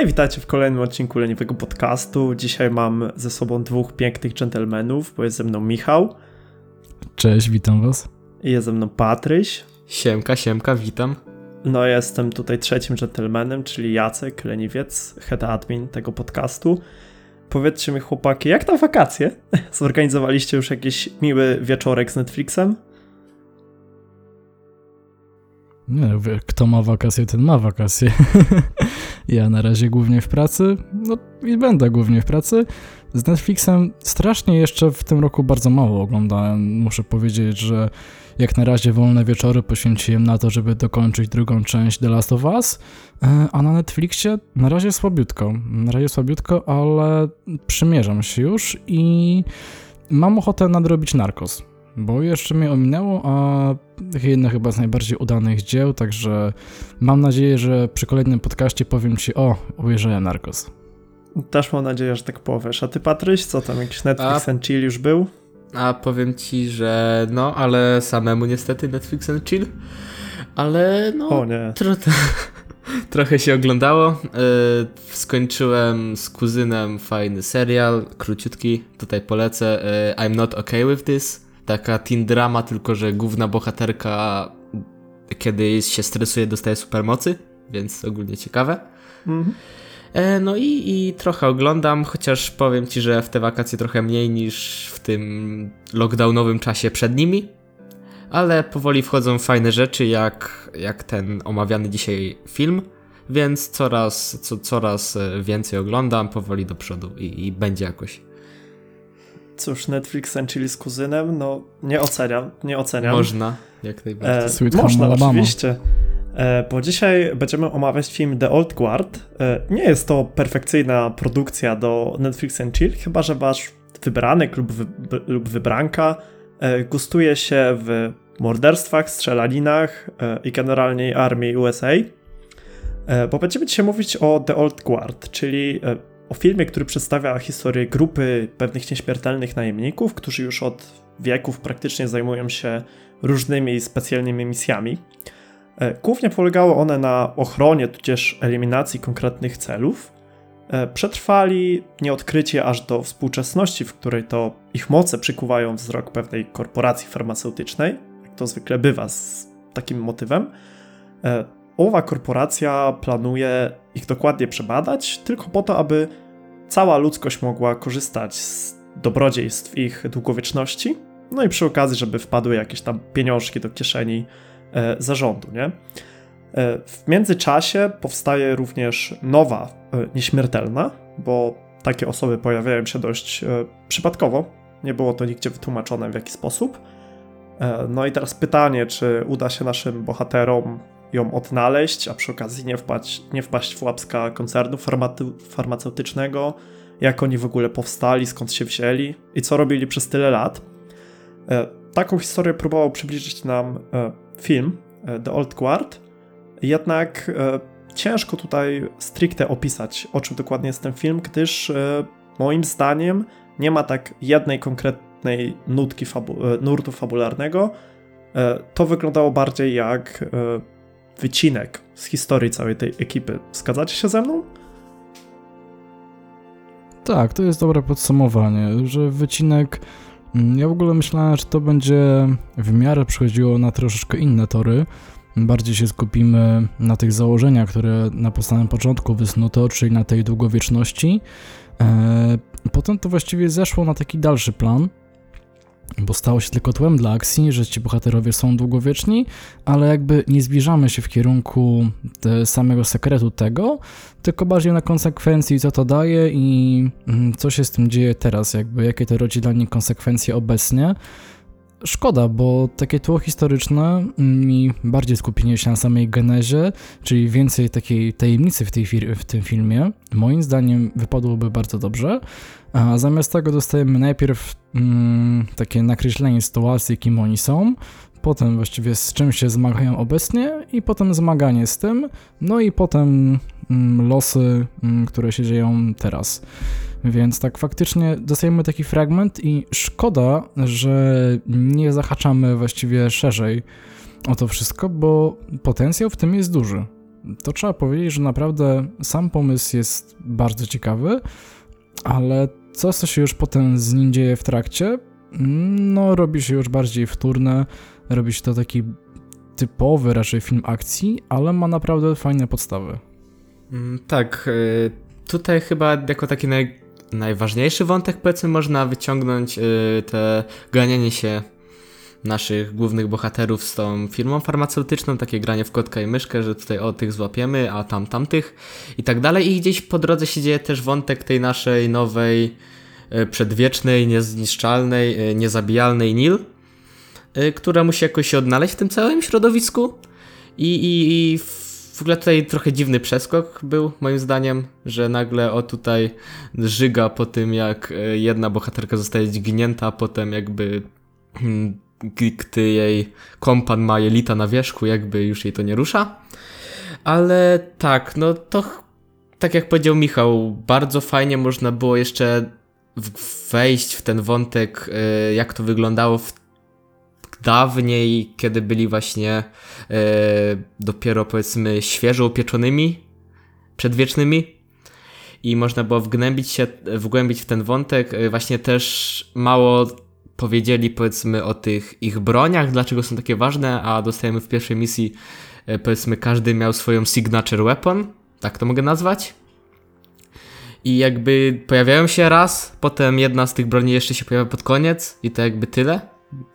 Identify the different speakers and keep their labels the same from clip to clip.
Speaker 1: Hej, witajcie w kolejnym odcinku Leniwego Podcastu. Dzisiaj mam ze sobą dwóch pięknych dżentelmenów, bo jest ze mną Michał.
Speaker 2: Cześć, witam was.
Speaker 1: I jest ze mną Patryś.
Speaker 3: Siemka, siemka, witam.
Speaker 1: No, jestem tutaj trzecim dżentelmenem, czyli Jacek Leniwiec, head admin tego podcastu. Powiedzcie mi, chłopaki, jak tam wakacje? Zorganizowaliście już jakiś miły wieczorek z Netflixem?
Speaker 2: Nie, kto ma wakacje, ten ma wakacje. ja na razie głównie w pracy, no i będę głównie w pracy. Z Netflixem strasznie jeszcze w tym roku bardzo mało oglądałem. Muszę powiedzieć, że jak na razie wolne wieczory poświęciłem na to, żeby dokończyć drugą część The Last of Us, e, a na Netflixie na razie słabiutko. Na razie słabiutko, ale przymierzam się już i mam ochotę nadrobić Narcos bo jeszcze mnie ominęło, a jedno chyba z najbardziej udanych dzieł, także mam nadzieję, że przy kolejnym podcaście powiem ci, o, obejrzałem Narcos.
Speaker 1: Też mam nadzieję, że tak powiesz. A ty, Patryś, co tam, jakiś Netflix a, and Chill już był?
Speaker 3: A powiem ci, że no, ale samemu niestety Netflix and Chill, ale no...
Speaker 1: O nie.
Speaker 3: Tro trochę się oglądało. Yy, skończyłem z kuzynem fajny serial, króciutki, tutaj polecę. Yy, I'm not okay with this taka teen drama, tylko że główna bohaterka kiedy się stresuje dostaje supermocy, więc ogólnie ciekawe. Mhm. E, no i, i trochę oglądam, chociaż powiem ci, że w te wakacje trochę mniej niż w tym lockdownowym czasie przed nimi. Ale powoli wchodzą fajne rzeczy, jak, jak ten omawiany dzisiaj film, więc coraz, co, coraz więcej oglądam powoli do przodu i, i będzie jakoś.
Speaker 1: Cóż, Netflix czyli z kuzynem, no nie oceniam, nie oceniam.
Speaker 3: Można, jak najbardziej.
Speaker 1: E, można, oczywiście. E, bo dzisiaj będziemy omawiać film The Old Guard. E, nie jest to perfekcyjna produkcja do Netflix and Chill, chyba że wasz wybranek lub, wy, lub wybranka e, gustuje się w morderstwach, strzelaninach e, i generalnie armii USA. E, bo będziemy dzisiaj mówić o The Old Guard, czyli e, o filmie, który przedstawia historię grupy pewnych nieśmiertelnych najemników, którzy już od wieków praktycznie zajmują się różnymi specjalnymi misjami. E, głównie polegały one na ochronie tudzież eliminacji konkretnych celów. E, przetrwali nieodkrycie aż do współczesności, w której to ich moce przykuwają wzrok pewnej korporacji farmaceutycznej, jak to zwykle bywa z takim motywem. Owa korporacja planuje ich dokładnie przebadać, tylko po to, aby cała ludzkość mogła korzystać z dobrodziejstw ich długowieczności, no i przy okazji, żeby wpadły jakieś tam pieniążki do kieszeni e, zarządu, nie? E, w międzyczasie powstaje również nowa e, nieśmiertelna, bo takie osoby pojawiają się dość e, przypadkowo. Nie było to nigdzie wytłumaczone w jaki sposób. E, no i teraz pytanie, czy uda się naszym bohaterom ją odnaleźć, a przy okazji nie wpaść, nie wpaść w łapska koncernu farmaceutycznego, jak oni w ogóle powstali, skąd się wzięli i co robili przez tyle lat. E, taką historię próbował przybliżyć nam e, film e, The Old Guard, jednak ciężko tutaj stricte opisać, o czym dokładnie jest ten film, gdyż moim zdaniem nie ma tak jednej konkretnej nutki fabu nurtu fabularnego. To wyglądało bardziej jak wycinek z historii całej tej ekipy. Zgadzacie się ze mną?
Speaker 2: Tak, to jest dobre podsumowanie, że wycinek. Mm, ja w ogóle myślałem, że to będzie w miarę przechodziło na troszeczkę inne tory. Bardziej się skupimy na tych założeniach, które na samym początku wysnuto, czyli na tej długowieczności. E, potem to właściwie zeszło na taki dalszy plan bo stało się tylko tłem dla akcji, że ci bohaterowie są długowieczni, ale jakby nie zbliżamy się w kierunku samego sekretu tego, tylko bardziej na konsekwencji, co to daje i mm, co się z tym dzieje teraz, jakby jakie to rodzi dla nich konsekwencje obecnie. Szkoda, bo takie tło historyczne mi bardziej skupienie się na samej genezie, czyli więcej takiej tajemnicy w, tej, w tym filmie, moim zdaniem wypadłoby bardzo dobrze. A zamiast tego dostajemy najpierw mm, takie nakreślenie sytuacji, kim oni są, potem właściwie z czym się zmagają obecnie i potem zmaganie z tym, no i potem mm, losy, mm, które się dzieją teraz. Więc tak faktycznie dostajemy taki fragment i szkoda, że nie zahaczamy właściwie szerzej o to wszystko, bo potencjał w tym jest duży. to trzeba powiedzieć, że naprawdę sam pomysł jest bardzo ciekawy, ale co, co się już potem z nim dzieje w trakcie, no robi się już bardziej wtórne, robi się to taki typowy raczej film akcji, ale ma naprawdę fajne podstawy.
Speaker 3: Mm, tak, y, tutaj chyba jako taki naj, najważniejszy wątek powiedzmy można wyciągnąć y, te ganianie się naszych głównych bohaterów z tą firmą farmaceutyczną, takie granie w kotka i myszkę, że tutaj o tych złapiemy, a tam tamtych i tak dalej. I gdzieś po drodze się dzieje też wątek tej naszej nowej, y, przedwiecznej, niezniszczalnej, niezabijalnej Nil, która musi jakoś się odnaleźć w tym całym środowisku. I, i, i w ogóle tutaj trochę dziwny przeskok był, moim zdaniem, że nagle o tutaj żyga po tym, jak e, jedna bohaterka zostaje dźgnięta, a potem jakby hmm, gdy jej kompan ma jelita na wierzchu, jakby już jej to nie rusza. Ale tak, no to tak jak powiedział Michał, bardzo fajnie można było jeszcze wejść w ten wątek, e, jak to wyglądało w dawniej, kiedy byli właśnie e, dopiero powiedzmy świeżo upieczonymi, przedwiecznymi i można było wgłębić się, wgłębić w ten wątek. E, właśnie też mało powiedzieli powiedzmy o tych ich broniach, dlaczego są takie ważne, a dostajemy w pierwszej misji e, powiedzmy każdy miał swoją signature weapon, tak to mogę nazwać. I jakby pojawiają się raz, potem jedna z tych broni jeszcze się pojawia pod koniec i to jakby tyle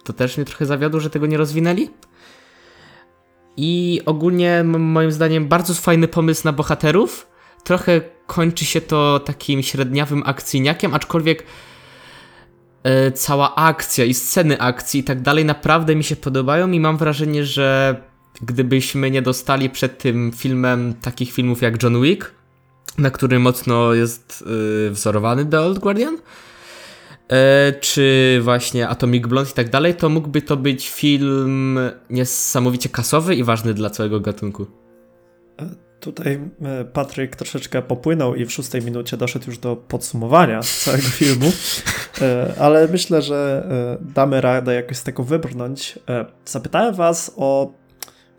Speaker 3: to też mnie trochę zawiodło, że tego nie rozwinęli. I ogólnie moim zdaniem bardzo fajny pomysł na bohaterów. Trochę kończy się to takim średniawym akcyjniakiem, aczkolwiek cała akcja i sceny akcji i tak dalej naprawdę mi się podobają i mam wrażenie, że gdybyśmy nie dostali przed tym filmem takich filmów jak John Wick, na który mocno jest e, wzorowany The Old Guardian, E, czy właśnie Atomic Blonde i tak dalej, to mógłby to być film niesamowicie kasowy i ważny dla całego gatunku.
Speaker 1: E, tutaj e, Patryk troszeczkę popłynął i w szóstej minucie doszedł już do podsumowania całego filmu, ale myślę, że damy radę jakoś z tego wybrnąć. Zapytałem was o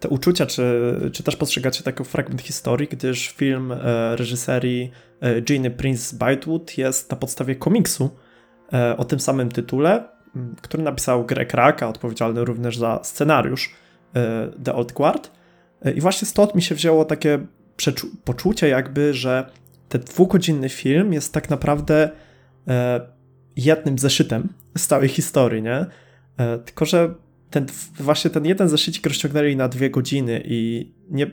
Speaker 1: te uczucia, czy, czy też postrzegacie taki fragment historii, gdyż film reżyserii Gene Prince Bytewood jest na podstawie komiksu, E, o tym samym tytule, który napisał Greg Raka, odpowiedzialny również za scenariusz e, The Old Guard. E, I właśnie stąd mi się wzięło takie poczucie jakby, że ten dwugodzinny film jest tak naprawdę jednym zeszytem z całej historii, nie? Tylko, że ten, właśnie ten jeden zeszycik rozciągnęli na dwie godziny i nie...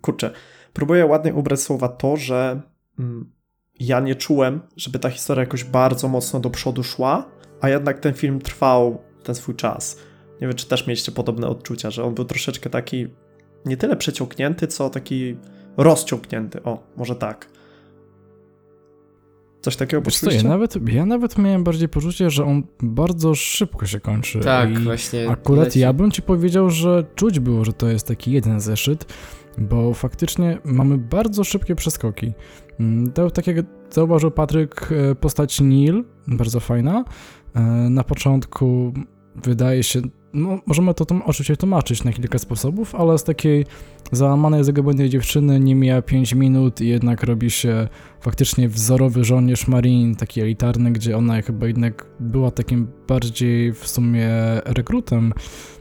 Speaker 1: Kurczę, próbuję ładnie ubrać słowa to, że mm, ja nie czułem, żeby ta historia jakoś bardzo mocno do przodu szła, a jednak ten film trwał ten swój czas. Nie wiem, czy też mieliście podobne odczucia, że on był troszeczkę taki nie tyle przeciągnięty, co taki rozciągnięty. O, może tak. Coś takiego
Speaker 2: poczuliście? Ja nawet, ja nawet miałem bardziej poczucie, że on bardzo szybko się kończy.
Speaker 3: Tak, I właśnie.
Speaker 2: Akurat leci. ja bym ci powiedział, że czuć było, że to jest taki jeden zeszyt, bo faktycznie mamy bardzo szybkie przeskoki. Mm, to, tak jak zauważył Patryk, e, postać Neil, bardzo fajna. E, na początku wydaje się, no możemy to oczywiście tłumaczyć na kilka sposobów, ale z takiej załamanej, zagubionej dziewczyny nie mija 5 minut i jednak robi się faktycznie wzorowy żołnierz Marine, taki elitarny, gdzie ona chyba jednak była takim bardziej w sumie rekrutem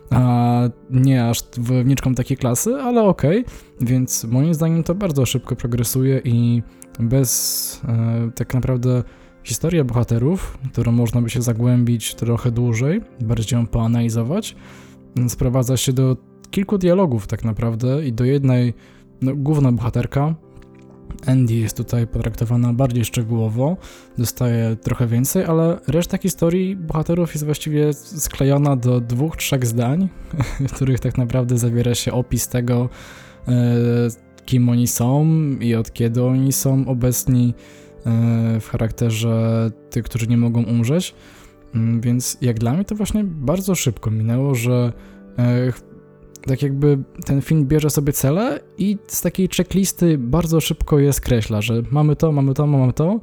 Speaker 2: a nie aż wojowniczką takiej klasy, ale okej, okay. więc moim zdaniem to bardzo szybko progresuje i bez e, tak naprawdę historii bohaterów, którą można by się zagłębić trochę dłużej, bardziej ją poanalizować, sprowadza się do kilku dialogów tak naprawdę i do jednej no, główna bohaterka, Andy jest tutaj potraktowana bardziej szczegółowo, dostaje trochę więcej, ale reszta historii bohaterów jest właściwie sklejona do dwóch, trzech zdań, w których tak naprawdę zawiera się opis tego, e, kim oni są i od kiedy oni są obecni w charakterze tych, którzy nie mogą umrzeć. Mm, więc jak dla mnie to właśnie bardzo szybko minęło, że e, tak jakby ten film bierze sobie cele i z takiej checklisty bardzo szybko je skreśla, że mamy to, mamy to, mamy to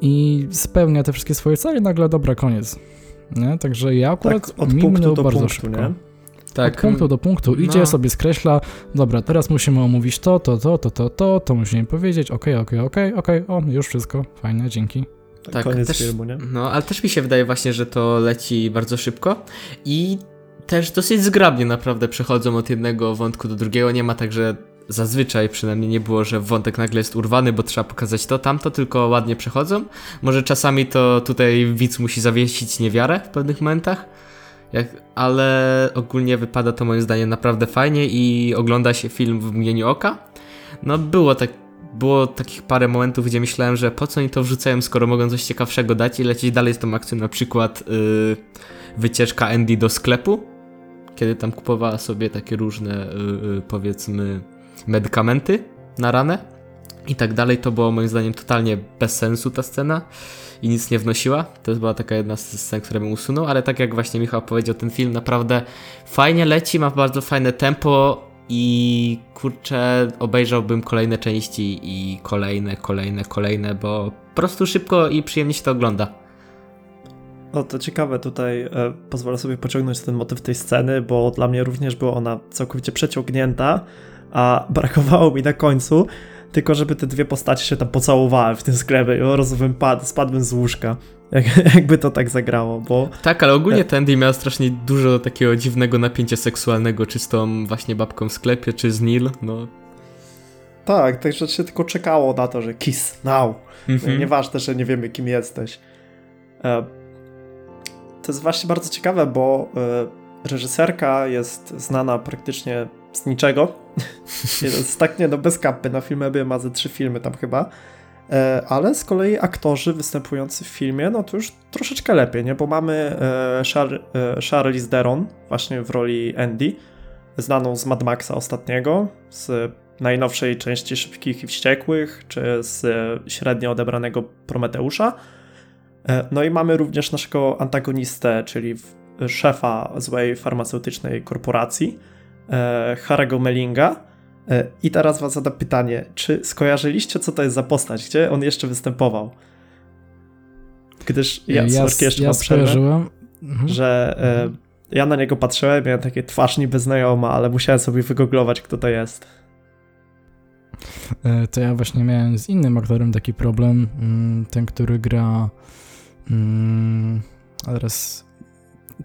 Speaker 2: i spełnia te wszystkie swoje cele i nagle dobra, koniec. Nie? Także ja akurat
Speaker 1: tak, od do bardzo punktu,
Speaker 2: szybko.
Speaker 1: Nie?
Speaker 2: Tak. Od punktu do punktu idzie, no. sobie skreśla, dobra, teraz musimy omówić to, to, to, to, to, to, to musimy powiedzieć, okej, okay, okej, okay, okej, okej, okay, o, już wszystko, fajne, dzięki.
Speaker 1: Tak, Koniec też, filmu, nie?
Speaker 3: No, ale też mi się wydaje właśnie, że to leci bardzo szybko i też dosyć zgrabnie naprawdę przechodzą od jednego wątku do drugiego. Nie ma tak, że zazwyczaj przynajmniej nie było, że wątek nagle jest urwany, bo trzeba pokazać to, tamto, tylko ładnie przechodzą. Może czasami to tutaj widz musi zawiesić niewiarę w pewnych momentach, jak, ale ogólnie wypada to moim zdaniem naprawdę fajnie i ogląda się film w mgnieniu oka. No było tak, było takich parę momentów, gdzie myślałem, że po co oni to wrzucają, skoro mogą coś ciekawszego dać i lecieć dalej z tą akcją, na przykład yy, wycieczka Andy do sklepu, kiedy tam kupowała sobie takie różne, yy, powiedzmy, medykamenty na ranę i tak dalej. To było moim zdaniem totalnie bez sensu ta scena i nic nie wnosiła. To była taka jedna z scen, które bym usunął, ale tak jak właśnie Michał powiedział, ten film naprawdę fajnie leci, ma bardzo fajne tempo i kurczę, obejrzałbym kolejne części i kolejne, kolejne, kolejne, bo po prostu szybko i przyjemnie się to ogląda.
Speaker 1: No to ciekawe, tutaj e, pozwolę sobie pociągnąć ten motyw tej sceny, bo dla mnie również była ona całkowicie przeciągnięta, a brakowało mi na końcu tylko żeby te dwie postacie się tam pocałowały w tym sklepie i rozumiem, pad, spadłem z łóżka. Jak, jakby to tak zagrało, bo...
Speaker 3: Tak, ale ogólnie Tandy miał strasznie dużo takiego dziwnego napięcia seksualnego, czy z tą właśnie babką w sklepie, czy z Neil, no.
Speaker 1: Tak, także się tylko czekało na to, że kiss now. Mhm. Nieważne, że nie wiemy, kim jesteś. E, to jest właśnie bardzo ciekawe, bo e, reżyserka jest znana praktycznie z niczego. Jest tak nie, no bez kapy. Na filmie ma ze trzy filmy tam chyba. E, ale z kolei aktorzy występujący w filmie, no to już troszeczkę lepiej, nie? Bo mamy e, Char e, Charlize Theron właśnie w roli Andy, znaną z Mad Maxa ostatniego, z najnowszej części Szybkich i Wściekłych, czy z średnio odebranego Prometeusza. No i mamy również naszego antagonistę, czyli szefa złej farmaceutycznej korporacji, Harego Melinga. E, I teraz was zadam pytanie, czy skojarzyliście, co to jest za postać? Gdzie on jeszcze występował? Gdyż ja, ja, jeszcze ja skojarzyłem, mhm. że e, mhm. ja na niego patrzyłem, miałem takie twarz niby znajoma, ale musiałem sobie wygooglować, kto to jest.
Speaker 2: E, to ja właśnie miałem z innym aktorem taki problem, mm, ten, który gra mm, a teraz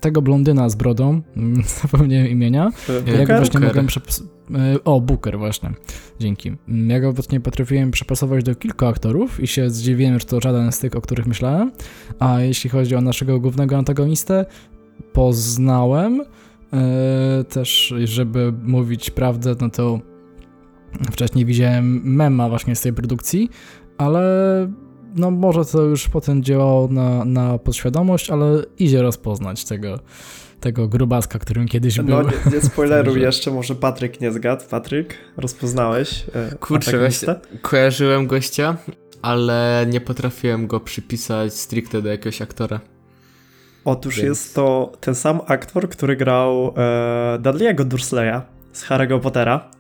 Speaker 2: tego blondyna z brodą, zapomniałem imienia.
Speaker 1: Booker? Ja go właśnie mogłem
Speaker 2: e, O, Booker właśnie, dzięki. Ja go właśnie potrafiłem przepasować do kilku aktorów i się zdziwiłem, że to żaden z tych, o których myślałem. A jeśli chodzi o naszego głównego antagonistę, poznałem e, też, żeby mówić prawdę, no to wcześniej widziałem mema właśnie z tej produkcji, ale no może to już potem działało na, na podświadomość, ale idzie rozpoznać tego, tego grubaska, którym kiedyś no, był.
Speaker 1: No nie, nie spoileruj jeszcze, może Patryk nie zgadł. Patryk, rozpoznałeś e,
Speaker 3: Kurczę, właśnie, kojarzyłem gościa, ale nie potrafiłem go przypisać stricte do jakiegoś aktora.
Speaker 1: Otóż Więc... jest to ten sam aktor, który grał e, Dudley'ego Dursleya z Harry'ego Pottera,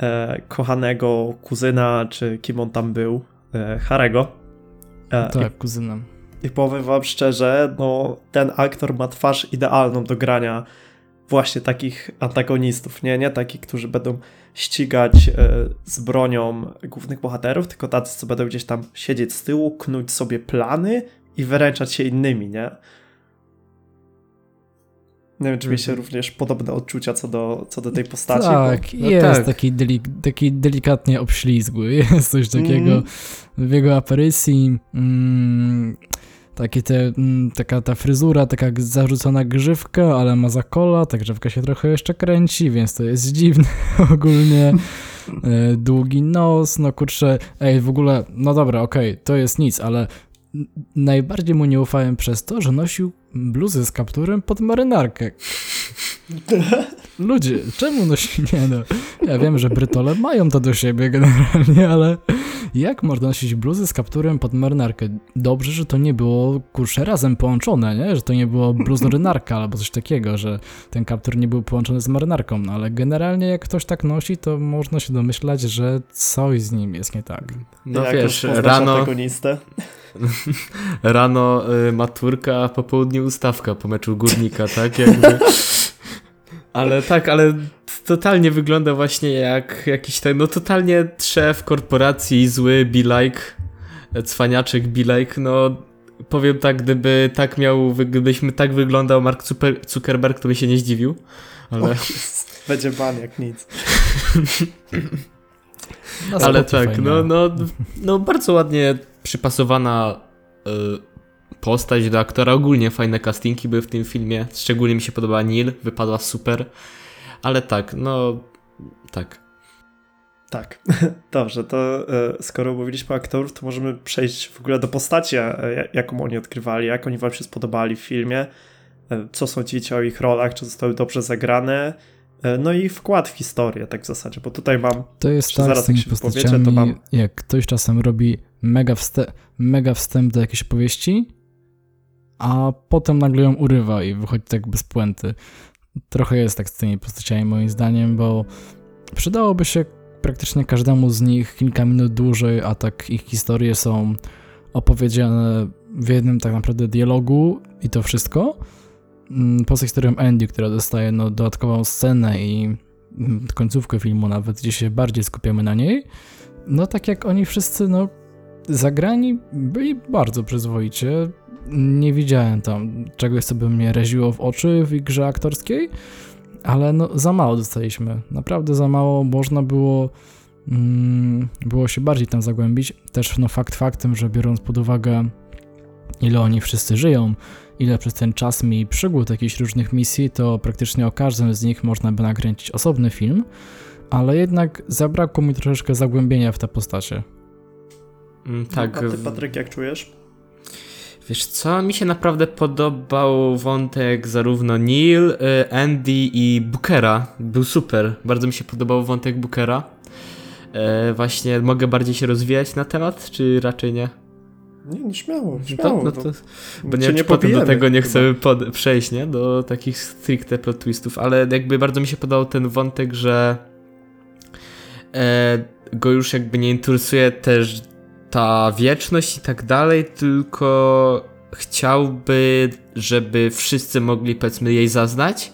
Speaker 1: e, kochanego kuzyna, czy kim on tam był, e, Harry'ego.
Speaker 2: E, tak, I, kuzynem.
Speaker 1: I powiem wam szczerze, no ten aktor ma twarz idealną do grania właśnie takich antagonistów, nie? Nie takich, którzy będą ścigać e, z bronią głównych bohaterów, tylko tacy, co będą gdzieś tam siedzieć z tyłu, knuć sobie plany i wyręczać się innymi, nie? Nie wiem, czy mieliście mhm. również podobne odczucia co do, co do tej postaci.
Speaker 2: Tak, bo, no jest tak. Taki, delik, taki delikatnie obślizgły, jest coś takiego mm. w jego aparycji. Mm, takie te, mm, taka ta fryzura, taka zarzucona grzywka, ale ma zakola, ta grzywka się trochę jeszcze kręci, więc to jest dziwne ogólnie. E, długi nos, no kurczę, ej, w ogóle, no dobra, okej, okay, to jest nic, ale najbardziej mu nie ufałem przez to, że nosił bluzy z kapturem pod marynarkę. Ludzie, czemu nosi... Nie no, ja wiem, że Brytole mają to do siebie generalnie, ale jak można nosić bluzy z kapturem pod marynarkę? Dobrze, że to nie było, kurczę, razem połączone, nie? Że to nie było bluzorynarka albo coś takiego, że ten kaptur nie był połączony z marynarką, no ale generalnie jak ktoś tak nosi, to można się domyślać, że coś z nim jest nie tak.
Speaker 1: No jak wiesz, rano... Antagonistę?
Speaker 3: rano y, maturka, a po południu ustawka po meczu Górnika, tak? Jakby... Ale tak, ale totalnie wygląda właśnie jak jakiś ten, no totalnie szef korporacji, zły, be like, cwaniaczek be like, no powiem tak, gdyby tak miał, gdybyśmy tak wyglądał Mark Zuckerberg, to by się nie zdziwił, ale...
Speaker 1: będzie ban jak nic.
Speaker 3: Ale tak, no, no, no bardzo ładnie przypasowana y, postać do aktora. Ogólnie fajne castingi były w tym filmie. Szczególnie mi się podobała Neil, wypadła super. Ale tak, no tak.
Speaker 1: Tak, dobrze, to y, skoro mówiliśmy o aktorów, to możemy przejść w ogóle do postaci, y, jaką oni odkrywali, jak oni wam się spodobali w filmie, co sądzicie o ich rolach, czy zostały dobrze zagrane, E, no i wkład w historię, tak w zasadzie, bo tutaj mam.
Speaker 2: To jest tak zaraz, z tymi postaciami, to mam... jak ktoś czasem robi mega, wste mega wstęp do jakiejś opowieści, a potem nagle ją urywa i wychodzi tak bez puenty. Trochę jest tak z tymi postaciami moim zdaniem, bo przydałoby się praktycznie każdemu z nich kilka minut dłużej, a tak ich historie są opowiedziane w jednym tak naprawdę dialogu i to wszystko. Mm, poza historią Andy, która dostaje no, dodatkową scenę i mm, końcówkę filmu nawet, gdzie się bardziej skupiamy na niej, no tak jak oni wszyscy, no zagrani byli bardzo przyzwoicie. Nie widziałem tam czegoś, co by mnie raziło w oczy w grze aktorskiej, ale no za mało dostaliśmy. Naprawdę za mało. Można było mm, było się bardziej tam zagłębić. Też no fakt faktem, że biorąc pod uwagę ile oni wszyscy żyją, ile przez ten czas mi przygód jakichś różnych misji, to praktycznie o każdym z nich można by nakręcić osobny film, ale jednak zabrakło mi troszeczkę zagłębienia w te postacie.
Speaker 1: Mm, tak. A ty, Patryk, jak czujesz?
Speaker 3: Wiesz co, mi się naprawdę podobał wątek zarówno Neil, y, Andy i Bookera. Był super. Bardzo mi się podobał wątek Bookera. E, właśnie mogę bardziej się rozwijać na temat, czy raczej nie?
Speaker 1: Nie, no śmiało, śmiało. No to, no to,
Speaker 3: bo nie, nie potem do tego nie chcemy pod, przejść, nie? Do takich stricte plot twistów, ale jakby bardzo mi się podobał ten wątek, że e, go już jakby nie interesuje też ta wieczność i tak dalej, tylko chciałby, żeby wszyscy mogli powiedzmy jej zaznać,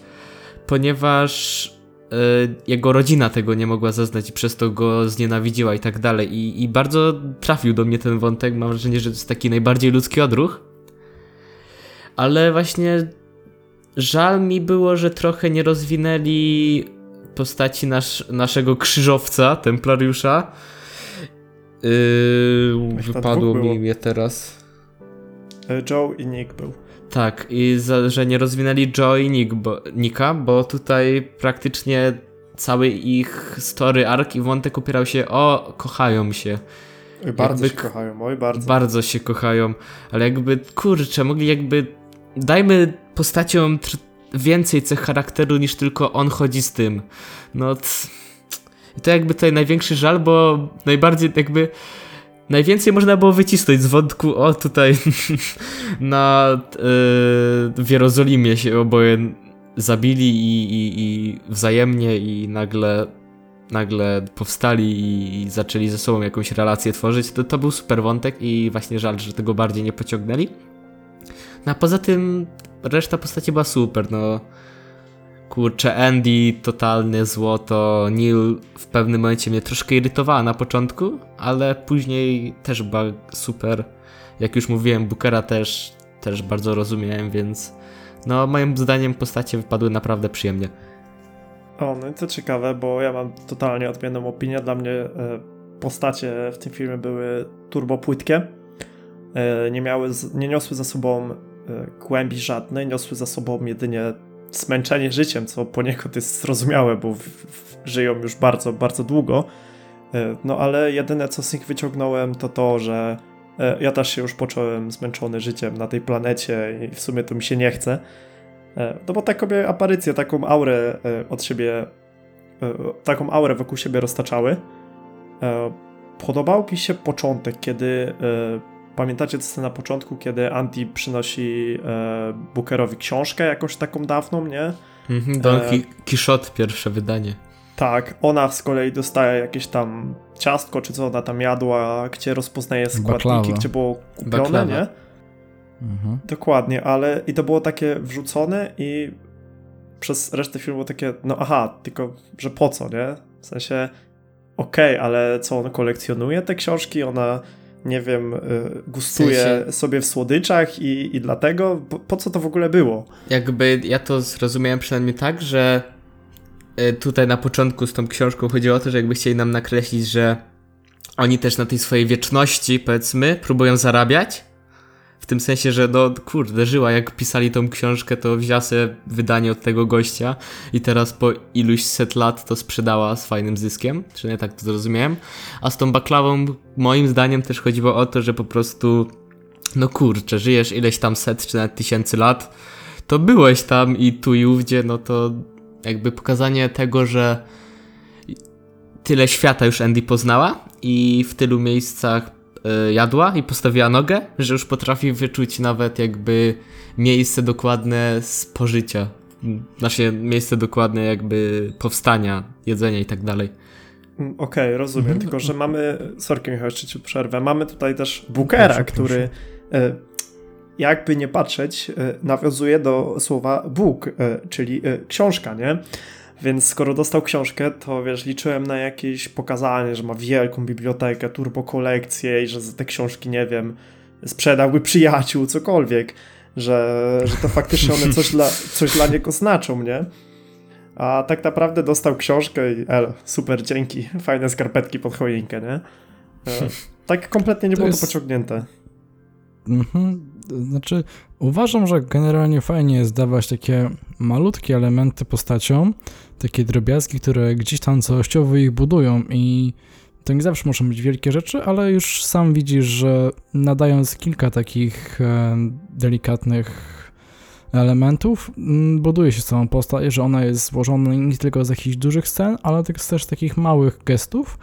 Speaker 3: ponieważ E, jego rodzina tego nie mogła zaznać i przez to go znienawidziła i tak dalej. I, I bardzo trafił do mnie ten wątek. Mam wrażenie, że to jest taki najbardziej ludzki odruch. Ale właśnie żal mi było, że trochę nie rozwinęli postaci nasz, naszego krzyżowca, templariusza. Yy, wypadło mi je teraz.
Speaker 1: E, Joe i Nick był.
Speaker 3: Tak, i za, że nie rozwinęli Joe i Nick, bo, Nika, bo tutaj praktycznie cały ich story arc i wątek opierał się o kochają się.
Speaker 1: Oj, bardzo jakby, się kochają, oj bardzo.
Speaker 3: Bardzo się kochają, ale jakby kurczę, mogli jakby dajmy postaciom więcej cech charakteru niż tylko on chodzi z tym. No to jakby tutaj największy żal, bo najbardziej jakby Najwięcej można było wycisnąć z wątku, o tutaj na yy, w Jerozolimie się oboje zabili i, i, i wzajemnie i nagle nagle powstali i zaczęli ze sobą jakąś relację tworzyć, to, to był super wątek i właśnie żal, że tego bardziej nie pociągnęli. No a poza tym reszta postaci była super, no kurczę, Andy totalne złoto, Neil w pewnym momencie mnie troszkę irytowała na początku, ale później też była super. Jak już mówiłem, Bookera też, też bardzo rozumiałem, więc no moim zdaniem postacie wypadły naprawdę przyjemnie.
Speaker 1: O, no i to ciekawe, bo ja mam totalnie odmienną opinię. Dla mnie e, postacie w tym filmie były turbo płytkie. E, nie miały, nie niosły za sobą e, głębi żadnej, niosły za sobą jedynie zmęczenie życiem, co poniekąd jest zrozumiałe, bo w, w, żyją już bardzo, bardzo długo. E, no ale jedyne co z nich wyciągnąłem to to, że e, ja też się już poczułem zmęczony życiem na tej planecie i w sumie to mi się nie chce. E, no bo taką aparycję, taką aurę od siebie, taką aurę wokół siebie roztaczały. Podobał mi się początek, kiedy Pamiętacie to na początku, kiedy Andy przynosi e, Bookerowi książkę jakąś taką dawną, nie?
Speaker 3: Mhm, Don e, Quixote, pierwsze wydanie.
Speaker 1: Tak, ona z kolei dostaje jakieś tam ciastko, czy co ona tam jadła, gdzie rozpoznaje składniki, Baklawa. gdzie było kupione, Baklawa. nie? Mhm. Dokładnie, ale i to było takie wrzucone i przez resztę filmu takie, no aha, tylko, że po co, nie? W sensie, okej, okay, ale co, on kolekcjonuje te książki, ona, nie wiem, y, gustuje w sensie... sobie w słodyczach i, i dlatego, po, po co to w ogóle było?
Speaker 3: Jakby ja to zrozumiałem przynajmniej tak, że y, tutaj na początku z tą książką chodziło o to, że jakby chcieli nam nakreślić, że oni też na tej swojej wieczności, powiedzmy, próbują zarabiać, w tym sensie, że no kurde, żyła, jak pisali tą książkę, to wzięła sobie wydanie od tego gościa i teraz po iluś set lat to sprzedała z fajnym zyskiem, czy nie tak to zrozumiałem. A z tą baklawą moim zdaniem też chodziło o to, że po prostu no kurczę, żyjesz ileś tam set czy nawet tysięcy lat, to byłeś tam i tu i ówdzie, no to jakby pokazanie tego, że tyle świata już Andy poznała i w tylu miejscach jadła i postawiła nogę, że już potrafi wyczuć nawet jakby miejsce dokładne spożycia. Nasze miejsce dokładne jakby powstania, jedzenia i tak dalej.
Speaker 1: Mm, okej, okay, rozumiem, mhm. tylko że mamy, sorki Michał, jeszcze ci przerwę, mamy tutaj też Bookera, proszę, który proszę. jakby nie patrzeć, e, nawiązuje do słowa book, e, czyli książka, nie? Więc skoro dostał książkę, to wiesz, liczyłem na jakieś pokazanie, że ma wielką bibliotekę, turbo kolekcję i że za te książki, nie wiem, sprzedałby przyjaciół, cokolwiek, że, że to faktycznie one coś dla, coś dla niego znaczą, nie? A tak naprawdę dostał książkę i el, super, dzięki, fajne skarpetki pod choinkę, nie? E, tak kompletnie nie to było jest... to pociągnięte.
Speaker 2: Mhm. Znaczy, uważam, że generalnie fajnie jest dawać takie malutkie elementy postaciom, takie drobiazgi, które gdzieś tam całościowo ich budują i to nie zawsze muszą być wielkie rzeczy, ale już sam widzisz, że nadając kilka takich e, delikatnych elementów, buduje się całą postać, że ona jest złożona nie tylko z jakichś dużych scen, ale też takich małych gestów,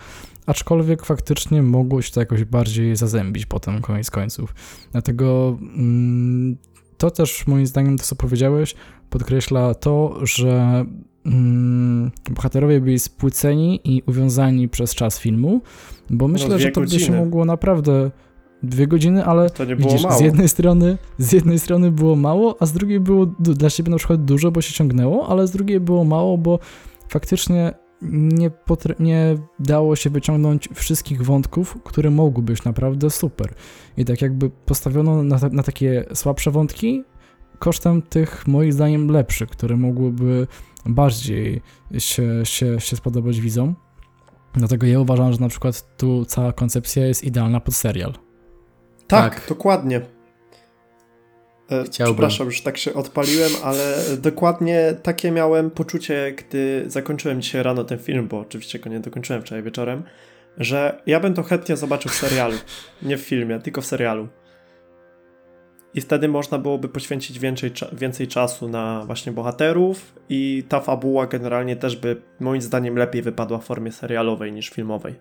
Speaker 2: aczkolwiek faktycznie mogło się to jakoś bardziej zazębić potem koniec końców. Dlatego mm, to też moim zdaniem to, co powiedziałeś, podkreśla to, że mm, bohaterowie byli spłyceni i uwiązani przez czas filmu, bo myślę, no, że to by się mogło naprawdę dwie godziny, ale widzisz, z jednej strony z jednej strony było mało, a z drugiej było dla siebie na przykład dużo, bo się ciągnęło, ale z drugiej było mało, bo faktycznie nie, nie dało się wyciągnąć wszystkich wątków, które mogły być naprawdę super. I tak jakby postawiono na, na takie słabsze wątki kosztem tych moim zdaniem lepszych, które mogłyby bardziej się, się, się spodobać widzom. Dlatego ja uważam, że na przykład tu cała koncepcja jest idealna pod serial.
Speaker 1: Tak, tak. dokładnie. E, Chciałbym. Przepraszam, że tak się odpaliłem, ale dokładnie takie miałem poczucie, gdy zakończyłem dzisiaj rano ten film, bo oczywiście go nie dokończyłem wczoraj wieczorem, że ja bym to chętnie zobaczył w serialu. Nie w filmie, tylko w serialu. I wtedy można byłoby poświęcić więcej, więcej czasu na właśnie bohaterów i ta fabuła generalnie też by moim zdaniem lepiej wypadła w formie serialowej niż filmowej.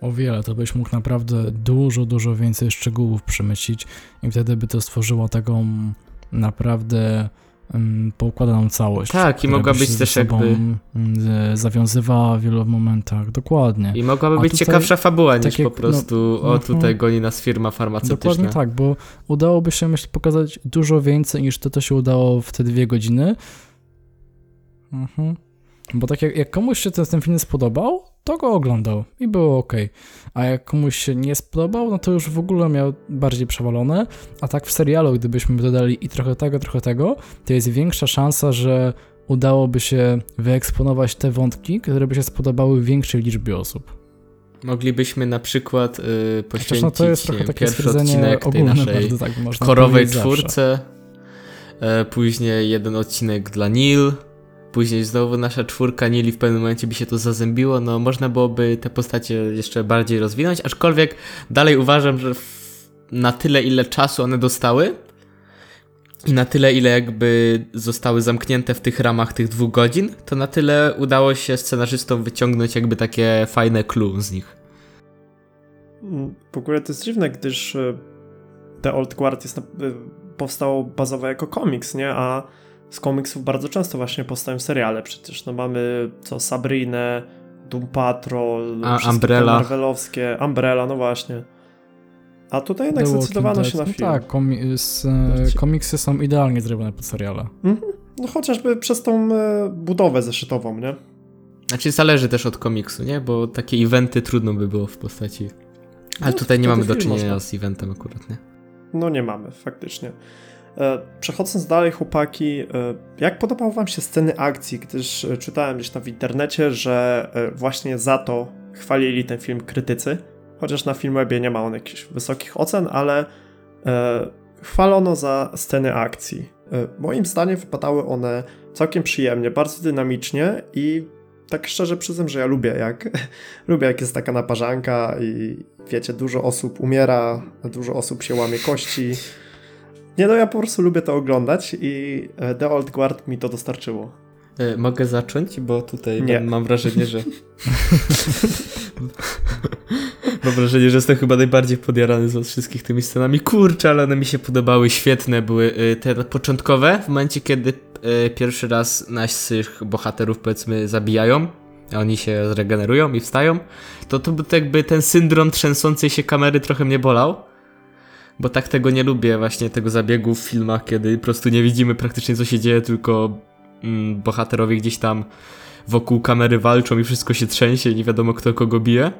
Speaker 2: O wiele, to byś mógł naprawdę dużo, dużo więcej szczegółów przemyślić i wtedy by to stworzyło taką naprawdę poukładaną całość.
Speaker 3: Tak, i mogła być też jakby
Speaker 2: zawiązywała w wielu momentach, dokładnie.
Speaker 3: I mogłaby A być tutaj, ciekawsza fabuła niż tak po no, prostu no, o tutaj goni nas firma farmaceutyczna.
Speaker 2: Dokładnie tak, bo udałoby się myślę pokazać dużo więcej niż to, to się udało w te dwie godziny. Mhm. Bo tak jak, jak komuś się ten, ten film spodobał, to go oglądał i było ok. A jak komuś się nie spodobał, no to już w ogóle miał bardziej przewalone. A tak w serialu, gdybyśmy dodali i trochę tego, trochę tego, to jest większa szansa, że udałoby się wyeksponować te wątki, które by się spodobały większej liczbie osób.
Speaker 3: Moglibyśmy na przykład yy, poświęcić no to jest trochę takie pierwszy odcinek tej naszej bardzo, tak, korowej czwórce, yy, później jeden odcinek dla Neil, Później znowu nasza czwórka Nili w pewnym momencie by się to zazębiło, no można byłoby te postacie jeszcze bardziej rozwinąć, aczkolwiek dalej uważam, że na tyle ile czasu one dostały i na tyle ile jakby zostały zamknięte w tych ramach tych dwóch godzin, to na tyle udało się scenarzystom wyciągnąć jakby takie fajne clue z nich.
Speaker 1: W ogóle to jest dziwne, gdyż e, The Old Guard jest na, e, powstało bazowo jako komiks, nie? A z komiksów bardzo często właśnie powstają seriale. Przecież no mamy co Sabrinę, Doom Patrol,
Speaker 3: A, Umbrella.
Speaker 1: Marvelowskie, Umbrella, no właśnie. A tutaj jednak zdecydowano się na film.
Speaker 2: tak, komi z, komiksy są idealnie zrobione pod seriale. Mhm.
Speaker 1: No chociażby przez tą e, budowę zeszytową, nie?
Speaker 3: Znaczy zależy też od komiksu, nie? Bo takie eventy trudno by było w postaci. Ale no, tutaj nie mamy do czynienia można. z eventem akurat, nie?
Speaker 1: No nie mamy, faktycznie. E, przechodząc dalej, chłopaki, e, jak podobał Wam się sceny akcji? Gdyż e, czytałem gdzieś tam w internecie, że właśnie za to chwalili ten film krytycy. Chociaż na Filmwebie nie ma on jakichś wysokich ocen, ale chwalono za sceny akcji. Moim zdaniem wypadały one całkiem przyjemnie, bardzo dynamicznie i tak szczerze przyznam, że ja lubię jak, lubię jak jest taka naparzanka i wiecie, dużo osób umiera, dużo osób się łamie kości. Nie no, ja po prostu lubię to oglądać i e, The Old Guard mi to dostarczyło.
Speaker 3: E, mogę zacząć, bo tutaj Nie. mam wrażenie, że... mam wrażenie, że jestem chyba najbardziej podjarany z wszystkich tymi scenami. Kurczę, ale one mi się podobały, świetne były e, te początkowe, w momencie kiedy pierwszy raz naszych bohaterów powiedzmy zabijają, a oni się zregenerują i wstają, to to jakby ten syndrom trzęsącej się kamery trochę mnie bolał bo tak tego nie lubię, właśnie tego zabiegu w filmach, kiedy po prostu nie widzimy praktycznie co się dzieje, tylko mm, bohaterowie gdzieś tam wokół kamery walczą i wszystko się trzęsie i nie wiadomo kto kogo bije.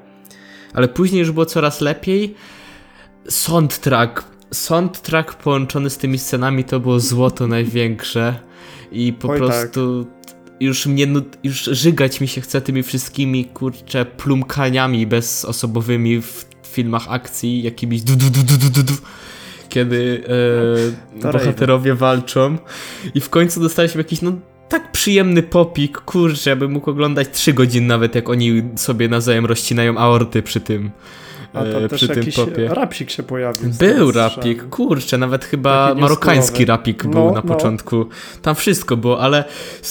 Speaker 3: Ale później już było coraz lepiej. Soundtrack. Soundtrack połączony z tymi scenami to było złoto największe. I po Oj, tak. prostu tak. już mnie już żygać mi się chce tymi wszystkimi kurcze plumkaniami bezosobowymi w filmach akcji, jakimiś du, du, du, du, du, du, kiedy e, bohaterowie walczą i w końcu dostaliśmy jakiś no tak przyjemny popik, kurczę, bym mógł oglądać 3 godziny nawet, jak oni sobie nawzajem rozcinają aorty przy tym.
Speaker 1: A to e, też jakiś popie. rapik się pojawił.
Speaker 3: Był rapik, kurczę, nawet chyba marokański rapik był no, na no. początku. Tam wszystko było, ale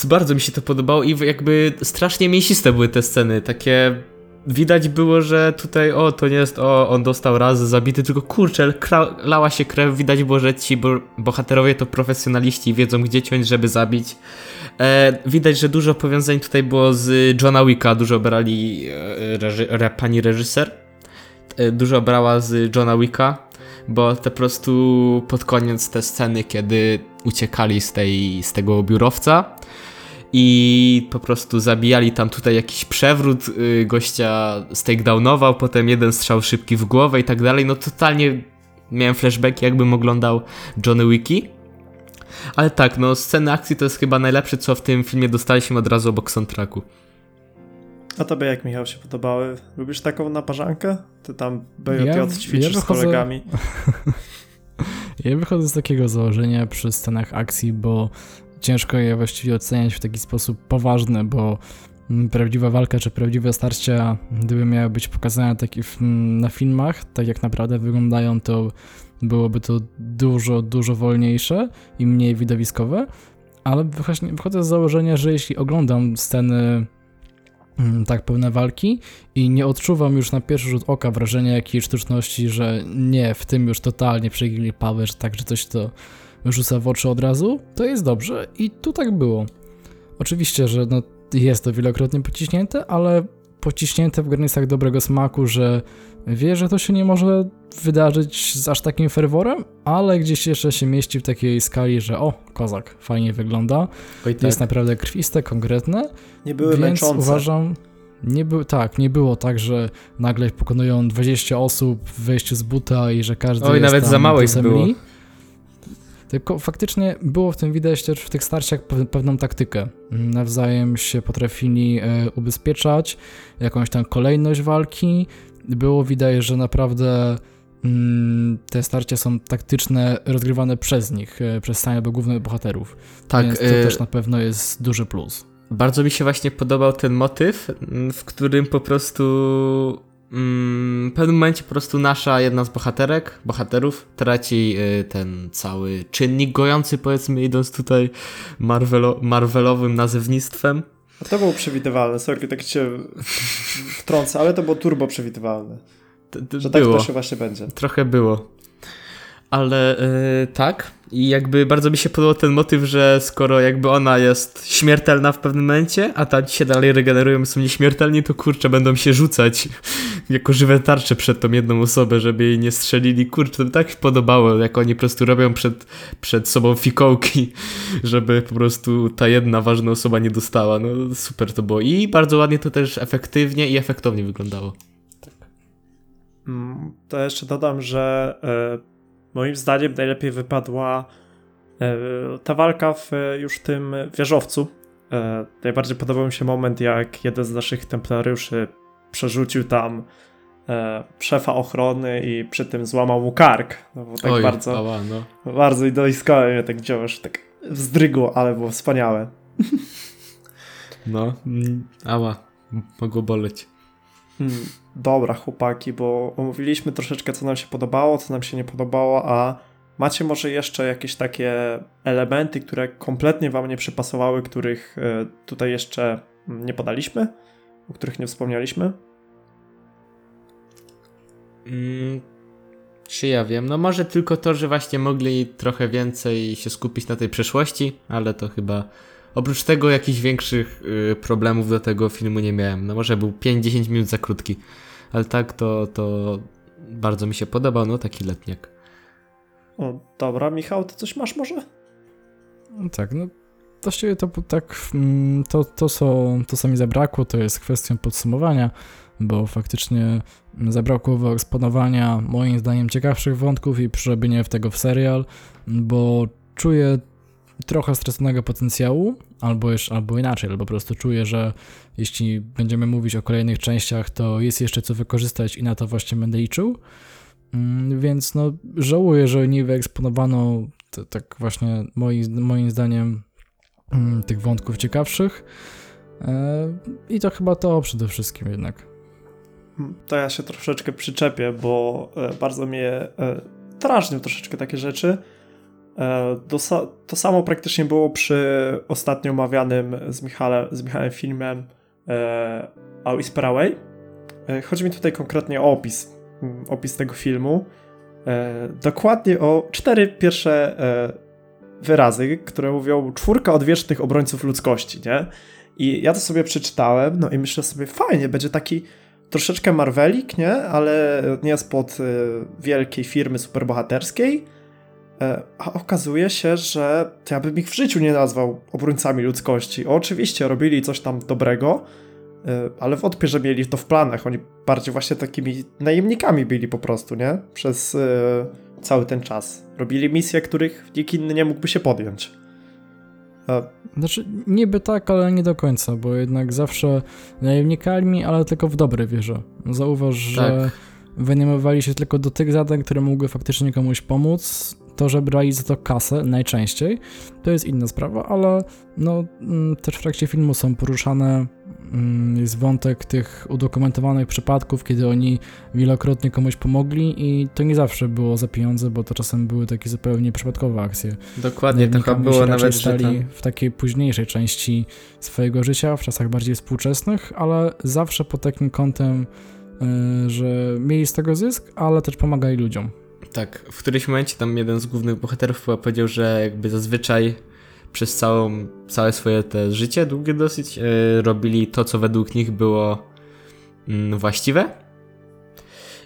Speaker 3: bardzo mi się to podobało i jakby strasznie mięsiste były te sceny, takie widać było, że tutaj, o, to nie jest, o, on dostał raz zabity, tylko kurczę, lała się krew, widać było, że ci bo bohaterowie to profesjonaliści, wiedzą gdzie ciąć, żeby zabić. E, widać, że dużo powiązań tutaj było z Johna Wicka, dużo brali e, reży re, pani reżyser, e, dużo brała z Johna Wicka, bo te po prostu pod koniec te sceny, kiedy uciekali z, tej, z tego biurowca, i po prostu zabijali tam tutaj jakiś przewrót, yy, gościa takedownował, potem jeden strzał szybki w głowę i tak dalej. No totalnie miałem flashback, jakbym oglądał Johnny Wiki. Ale tak, no sceny akcji to jest chyba najlepsze, co w tym filmie dostaliśmy od razu obok soundtracku.
Speaker 1: A tobie jak, Michał, się podobały? Lubisz taką naparzankę? Ty tam BJJ ja, ćwiczysz ja wychodzę... z kolegami.
Speaker 2: ja wychodzę z takiego założenia przy scenach akcji, bo ciężko je właściwie oceniać w taki sposób poważny, bo mm, prawdziwa walka czy prawdziwe starcia, gdyby miały być pokazane takie na filmach, tak jak naprawdę wyglądają, to byłoby to dużo, dużo wolniejsze i mniej widowiskowe, ale wychodzę z założenia, że jeśli oglądam sceny mm, tak pełne walki i nie odczuwam już na pierwszy rzut oka wrażenia jakiejś sztuczności, że nie, w tym już totalnie przegili power, tak, że coś to rzuca w oczy od razu, to jest dobrze i tu tak było. Oczywiście, że no, jest to wielokrotnie pociśnięte, ale pociśnięte w granicach dobrego smaku, że wie, że to się nie może wydarzyć z aż takim ferworem, ale gdzieś jeszcze się mieści w takiej skali, że o, kozak, fajnie wygląda. Oj, tak. Jest naprawdę krwiste, konkretne.
Speaker 1: Nie były
Speaker 2: więc
Speaker 1: męczące.
Speaker 2: uważam, nie był, tak, nie było tak, że nagle pokonują 20 osób w wejściu z buta i że każdy Oj, jest
Speaker 3: nawet za małych było.
Speaker 2: Tylko faktycznie było w tym widać też w tych starciach pewną taktykę. Nawzajem się potrafili e, ubezpieczać, jakąś tam kolejność walki. Było widać, że naprawdę mm, te starcia są taktyczne, rozgrywane przez nich, e, przez samych głównych bohaterów. Tak. Więc to y też na pewno jest duży plus.
Speaker 3: Bardzo mi się właśnie podobał ten motyw, w którym po prostu Mm, w pewnym momencie po prostu nasza jedna z bohaterek, bohaterów traci y, ten cały czynnik gojący, powiedzmy, idąc tutaj Marvelo, Marvelowym nazewnictwem.
Speaker 1: To było przewidywalne, sorry, tak cię wtrącę, ale to było turbo przewidywalne. To, to że tak było. to się właśnie będzie.
Speaker 3: Trochę było. Ale yy, tak. I jakby bardzo mi się podobał ten motyw, że skoro jakby ona jest śmiertelna w pewnym momencie, a tam się dalej regenerują, są nieśmiertelni, to kurczę, będą się rzucać jako żywe tarcze przed tą jedną osobę, żeby jej nie strzelili. Kurczę, to mi tak podobało, jak oni po prostu robią przed, przed sobą fikołki, żeby po prostu ta jedna ważna osoba nie dostała. No super to było. I bardzo ładnie to też efektywnie i efektownie wyglądało. Tak.
Speaker 1: Mm, to jeszcze dodam, że e, moim zdaniem najlepiej wypadła e, ta walka w już tym wieżowcu. E, najbardziej podobał mi się moment, jak jeden z naszych templariuszy przerzucił tam e, szefa ochrony i przy tym złamał mu kark. No, bo tak
Speaker 3: Oj,
Speaker 1: bardzo,
Speaker 3: ała, no.
Speaker 1: bardzo idoiskowe mnie tak działasz, tak wzdrygło, ale było wspaniałe.
Speaker 3: No, mm, ała, mogło boleć.
Speaker 1: Hmm, dobra, chłopaki, bo omówiliśmy troszeczkę, co nam się podobało, co nam się nie podobało, a macie może jeszcze jakieś takie elementy, które kompletnie wam nie przypasowały, których e, tutaj jeszcze nie podaliśmy, o których nie wspomnieliśmy?
Speaker 3: Mm, czy ja wiem? No może tylko to, że właśnie mogli trochę więcej się skupić na tej przeszłości, ale to chyba Oprócz tego jakichś większych y, problemów do tego filmu nie miałem. No może był 5-10 minut za krótki, ale tak to, to bardzo mi się podobał, no taki letniak.
Speaker 1: O, dobra, Michał, ty coś masz może?
Speaker 2: No tak, no właściwie to tak, mm, to, to, co, to co mi zabrakło, to jest kwestią podsumowania, bo faktycznie zabrakło wyeksponowania moim zdaniem ciekawszych wątków i przerobienia w tego w serial, bo czuję trochę straconego potencjału, albo, już, albo inaczej, albo po prostu czuję, że jeśli będziemy mówić o kolejnych częściach, to jest jeszcze co wykorzystać i na to właśnie będę liczył. Mm, więc no, żałuję, że nie wyeksponowano to, tak właśnie moim, moim zdaniem mm, tych wątków ciekawszych. E, I to chyba to przede wszystkim jednak.
Speaker 1: To ja się troszeczkę przyczepię, bo e, bardzo mnie drażnią e, troszeczkę takie rzeczy E, to samo praktycznie było przy ostatnio omawianym z Michałem, z Michałem filmem e, A Whisper Away. E, chodzi mi tutaj konkretnie o opis, mm, opis tego filmu. Dokładnie o cztery pierwsze wyrazy, które mówią czwórka odwiecznych obrońców ludzkości, nie? I ja to sobie przeczytałem, no i myślę sobie, fajnie, będzie taki troszeczkę Marvelik, nie? Ale nie spod wielkiej firmy superbohaterskiej, a okazuje się, że ja bym ich w życiu nie nazwał obrońcami ludzkości. oczywiście robili coś tam dobrego, e, ale wątpię, że mieli to w planach. Oni bardziej właśnie takimi najemnikami byli po prostu, nie? Przez e, cały ten czas. Robili misje, których nikt inny nie mógłby się podjąć.
Speaker 2: Znaczy, niby tak, ale nie do końca, bo jednak zawsze najemnikami, ale tylko w dobre wieże. Zauważ, tak. że wynajmowali się tylko do tych zadań, które mogły faktycznie komuś pomóc, to, że brali za to kasę najczęściej, to jest inna sprawa, ale no, mm, też w trakcie filmu są poruszane mm, jest wątek tych udokumentowanych przypadków, kiedy oni wielokrotnie komuś pomogli i to nie zawsze było za pieniądze, bo to czasem były takie zupełnie przypadkowe akcje.
Speaker 3: Dokładnie, taka było nawet,
Speaker 2: stali tam... w takiej późniejszej części swojego życia, w czasach bardziej współczesnych, ale zawsze pod takim kątem, yy, że mieli z tego zysk, ale też pomagali ludziom.
Speaker 3: Tak, w którymś momencie tam jeden z głównych bohaterów powiedział, że jakby zazwyczaj przez całą, całe swoje te życie, długie dosyć, yy, robili to, co według nich było yy, właściwe.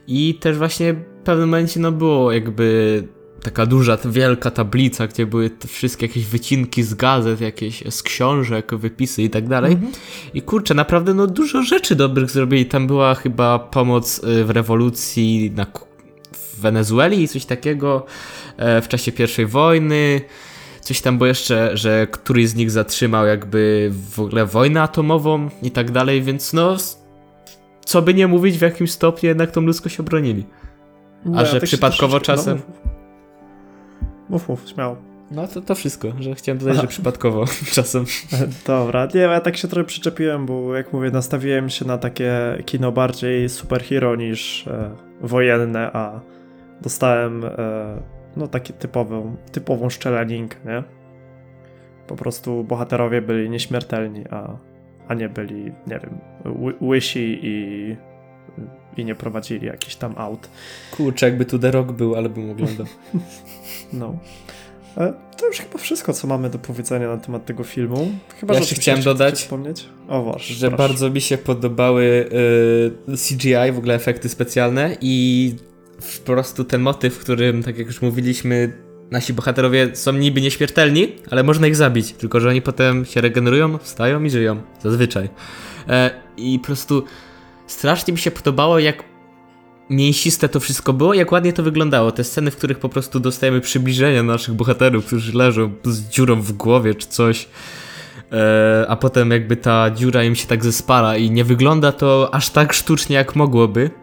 Speaker 3: I też właśnie w pewnym momencie no było jakby taka duża, wielka tablica, gdzie były wszystkie jakieś wycinki z gazet, jakieś z książek, wypisy i tak dalej. Mhm. I kurczę, naprawdę no dużo rzeczy dobrych zrobili. Tam była chyba pomoc y, w rewolucji na Wenezueli, coś takiego e, w czasie pierwszej wojny. Coś tam było jeszcze, że któryś z nich zatrzymał jakby w ogóle wojnę atomową i tak dalej, więc no co by nie mówić, w jakim stopniu jednak tą ludzkość obronili. A no, że przypadkowo czasem...
Speaker 1: No, mów, mów, śmiało.
Speaker 3: No to, to wszystko, że chciałem dodać, że przypadkowo czasem.
Speaker 1: Dobra, nie, ja tak się trochę przyczepiłem, bo jak mówię, nastawiłem się na takie kino bardziej superhero niż e, wojenne, a dostałem e, no taki typową, typową szczelaninkę, nie? Po prostu bohaterowie byli nieśmiertelni, a, a nie byli, nie wiem, łysi i i nie prowadzili jakichś tam aut.
Speaker 3: Kurczę, jakby tu The Rock był, ale bym oglądał.
Speaker 1: no. E, to już chyba wszystko, co mamy do powiedzenia na temat tego filmu. Chyba,
Speaker 3: ja
Speaker 1: że
Speaker 3: się chciałem dodać,
Speaker 1: wspomnieć. O, właśnie,
Speaker 3: że proszę. bardzo mi się podobały y, CGI, w ogóle efekty specjalne i po prostu ten motyw, w którym, tak jak już mówiliśmy, nasi bohaterowie są niby nieśmiertelni, ale można ich zabić, tylko że oni potem się regenerują, wstają i żyją. Zazwyczaj. E, I po prostu strasznie mi się podobało, jak mięsiste to wszystko było, jak ładnie to wyglądało. Te sceny, w których po prostu dostajemy przybliżenia naszych bohaterów, którzy leżą z dziurą w głowie czy coś. E, a potem jakby ta dziura im się tak zespala i nie wygląda to aż tak sztucznie jak mogłoby.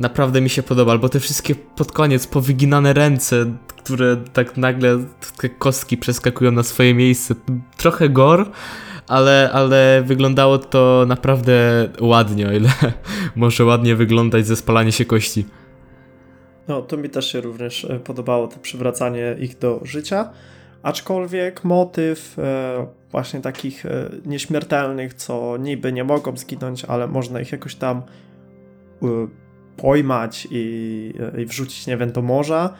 Speaker 3: Naprawdę mi się podoba, albo te wszystkie pod koniec powyginane ręce, które tak nagle te kostki przeskakują na swoje miejsce. Trochę gore, ale, ale wyglądało to naprawdę ładnie, o ile może ładnie wyglądać ze spalanie się kości.
Speaker 1: No, to mi też się również e, podobało, to przywracanie ich do życia. Aczkolwiek motyw e, właśnie takich e, nieśmiertelnych, co niby nie mogą zginąć, ale można ich jakoś tam pojmać i, i wrzucić, nie wiem, do morza,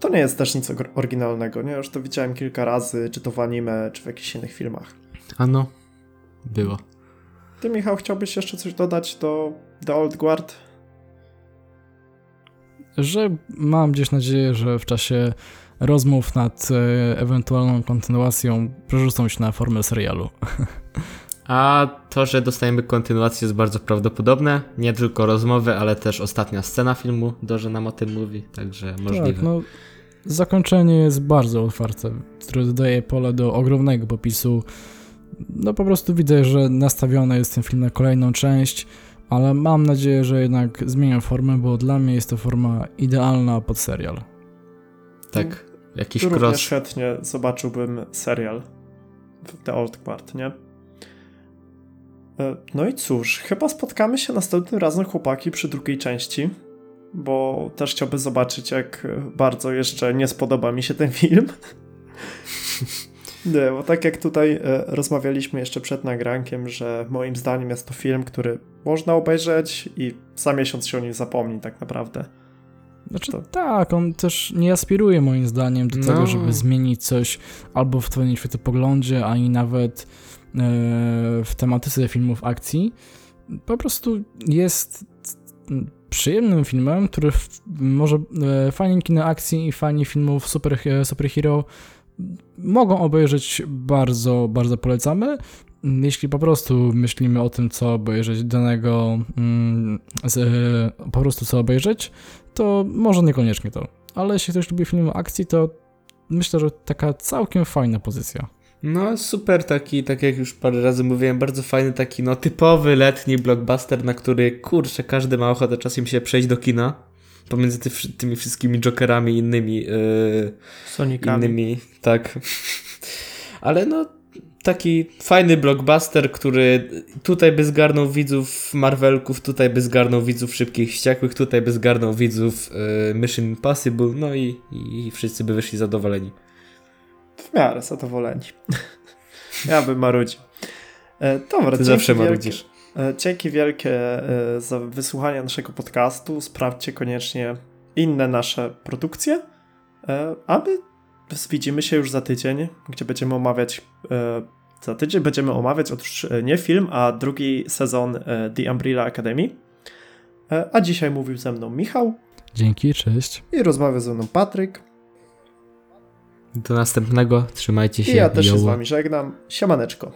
Speaker 1: to nie jest też nic oryginalnego, nie? Już to widziałem kilka razy, czy to w anime, czy w jakichś innych filmach.
Speaker 3: Ano, było.
Speaker 1: Ty, Michał, chciałbyś jeszcze coś dodać do The Old Guard?
Speaker 2: Że mam gdzieś nadzieję, że w czasie rozmów nad e, ewentualną kontynuacją przerzucą się na formę serialu.
Speaker 3: A to, że dostajemy kontynuację jest bardzo prawdopodobne. Nie tylko rozmowy, ale też ostatnia scena filmu Dorze nam o tym mówi, także możliwe. Tak, no,
Speaker 2: zakończenie jest bardzo otwarte, które dodaje pole do ogromnego popisu no po prostu widzę, że nastawiony jest ten film na kolejną część, ale mam nadzieję, że jednak zmienią formę, bo dla mnie jest to forma idealna pod serial.
Speaker 3: Tak, jakiś cross.
Speaker 1: Również chętnie zobaczyłbym serial w The Old Guard, nie? E, no i cóż, chyba spotkamy się następnym razem, chłopaki, przy drugiej części, bo też chciałbym zobaczyć, jak bardzo jeszcze nie spodoba mi się ten film. Nie, bo tak jak tutaj e, rozmawialiśmy jeszcze przed nagrankiem, że moim zdaniem jest to film, który można obejrzeć i za miesiąc się o nim zapomni tak naprawdę.
Speaker 2: Znaczy to... tak, on też nie aspiruje moim zdaniem do no. tego, żeby zmienić coś albo w twoim światopoglądzie, ani nawet w tematyce filmów akcji. Po prostu jest przyjemnym filmem, który może e, fani kino akcji i fani filmów super, e, superhero mogą obejrzeć, bardzo, bardzo polecamy. Jeśli po prostu myślimy o tym, co obejrzeć danego, mm, po prostu co obejrzeć, to może niekoniecznie to. Ale jeśli ktoś lubi filmy akcji, to myślę, że taka całkiem fajna pozycja.
Speaker 3: No super taki, tak jak już parę razy mówiłem, bardzo fajny taki no typowy letni blockbuster, na który kurczę każdy ma ochotę czasem się przejść do kina pomiędzy ty, tymi wszystkimi Jokerami i innymi yy,
Speaker 1: Sonikami.
Speaker 3: Innymi, tak. Ale no taki fajny blockbuster, który tutaj by zgarnął widzów Marvelków, tutaj by zgarnął widzów Szybkich Ściekłych, tutaj by zgarnął widzów yy, Mission Impossible, no i, i wszyscy by wyszli zadowoleni.
Speaker 1: W miarę zadowoleni. ja bym marudził. E, dobra,
Speaker 3: Ty zawsze marudzisz.
Speaker 1: E, dzięki wielkie e, za wysłuchanie naszego podcastu. Sprawdźcie koniecznie inne nasze produkcje, e, a my widzimy się już za tydzień, gdzie będziemy omawiać za tydzień będziemy omawiać otóż nie film, a drugi sezon The Umbrella Academy. A dzisiaj mówił ze mną Michał.
Speaker 2: Dzięki, cześć.
Speaker 1: I rozmawiał ze mną Patryk.
Speaker 3: Do następnego, trzymajcie się. I
Speaker 1: ja też się z wami żegnam. Siemaneczko.